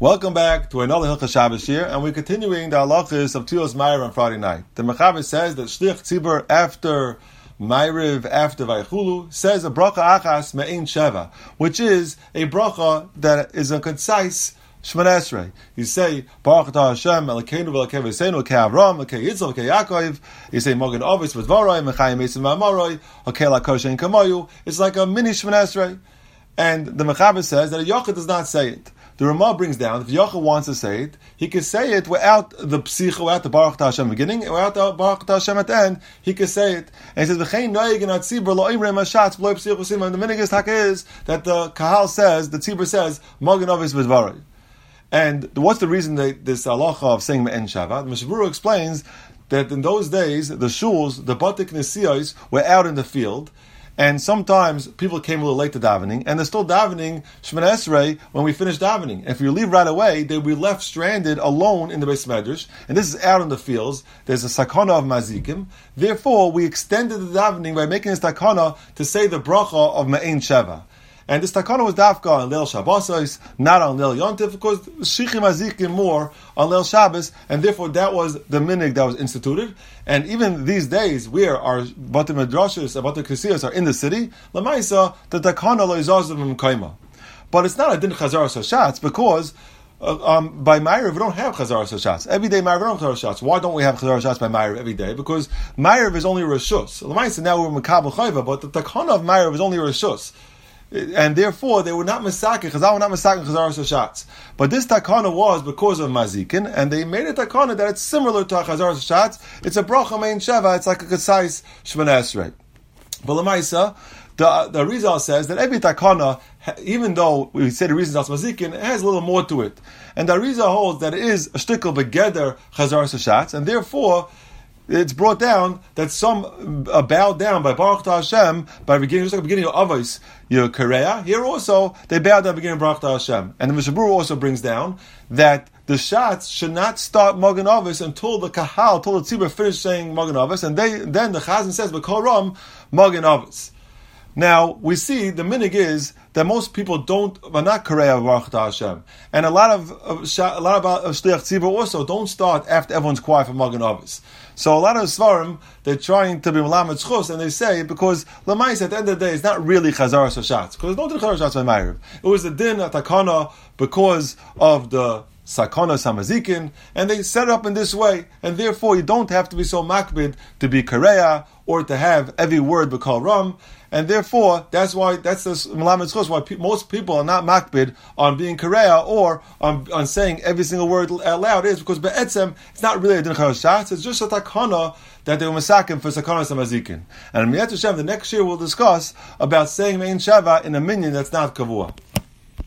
Welcome back to another Hilchah Shabbos here, and we're continuing the halachas of Tios Meir on Friday night. The Mechaber says that Shlich Tzibur after Ma'ariv after Vaychulu says a bracha achas me'in sheva, which is a bracha that is a concise Shemoneh Esrei. You say Baruch Atah Hashem Elokeinu v'Elokeinu V'Seinu Elokei Avram Elokei Yitzchak Elokei Yaakov. You say Mogen Ovis V'Dvaroi Mechayim Esim Ma'amoroi Elokei Lakoshen Kamoyu. It's like a mini Shemoneh Esrei. And the Mechaber says that a Yochid does not say it. The Ramah brings down, if Yochid wants to say it, he can say it without the psicha, without the Baruch Hashem beginning, without the Baruch Hashem at the end, he can say it. And he says, V'chein noyeg and atzibur lo imrei mashatz psicha usim. And the minhag is is that the Kahal says, the Tzibur says, Mogen Ovis V'dvaroi. And what's the reason that this halacha of saying Me'en Shava? The Mishnah Berurah explains that in those days, the shuls, the batik nesiyos, were out in the field, and sometimes people came a little late to davening, and they're still davening Shemoneh Esrei when we finish davening. If you leave right away, they'll be left stranded alone in the beis medrash, and this is out in the fields. There's a sakana of mazikim. Therefore, we extended the davening by making this sakana to say the bracha of Ma'in Sheva. And this takana was dafka on Leil Shabbos, not on Leil Yontif, because Shichim Azikim more on Leil Shabbos, and therefore that was the minig that was instituted. And even these days, where our Batim Madrashas and Batim Kesiyas are in the city, Lamaisa, the takana lo izazim kaima. But it's not a din chazar sashatz because uh, um, by Ma'ariv, we don't have Chazar Shas. Every day Ma'ariv, we don't have Shas. Why don't we have Chazar Shas by Ma'ariv every day? Because Ma'ariv is only Rishus. Lamaisa, now we're Makabal Chayva, but the Takana of Ma'ariv is only Rishus and therefore they were not masakin. Chazal were not masakin chazaras shots. But this takana was because of mazikin, and they made a takana that it's similar to a chazaras shots. It's a bracha main sheva. It's like a concise shemana esrei. But lemaisa, the the Rizal says that every takana, even though we say the reason that's mazikin, it has a little more to it. And the Rizal holds that it is a shtickle begeder chazaras shots, and therefore it's brought down that some uh, bowed down by Baruch Hashem by beginning, just like the beginning of Avos, your Korea. Here also, they bowed down beginning of Baruch Hashem. And the Mishnah Berurah also brings down that the shots should not start Magen Avos until the Kahal, until the Tzibur finished saying Magen Avos, and they, then the Chazan says, B'kol Ram, Magen Avos. Now we see the minig is that most people don't are not Korea Baruch Hashem, and a lot of, a lot of, uh, of Shliach Tzibur also don't start after everyone's quiet for Magen Avos. So a lot of Svarim they're trying to be Malamed Chus, and they say because Lamais at the end of the day it's not really Chazar Sashatz because Chazar Sashatz by Ma'ariv. It was a din at Takana because of the sakana samazikin, and they set up in this way, and therefore you don't have to be so makbid to be kareya or to have every word become ram, and therefore that's why that's the malamed why pe- most people are not makbid on being kareya or on, on saying every single word aloud is because be'etzem it's not really a din shatz, it's just a takana that they were masakim for sakana samazikin. And Miyat Hashem, the next year we'll discuss about saying Mein Shava in a minyan that's not kavua.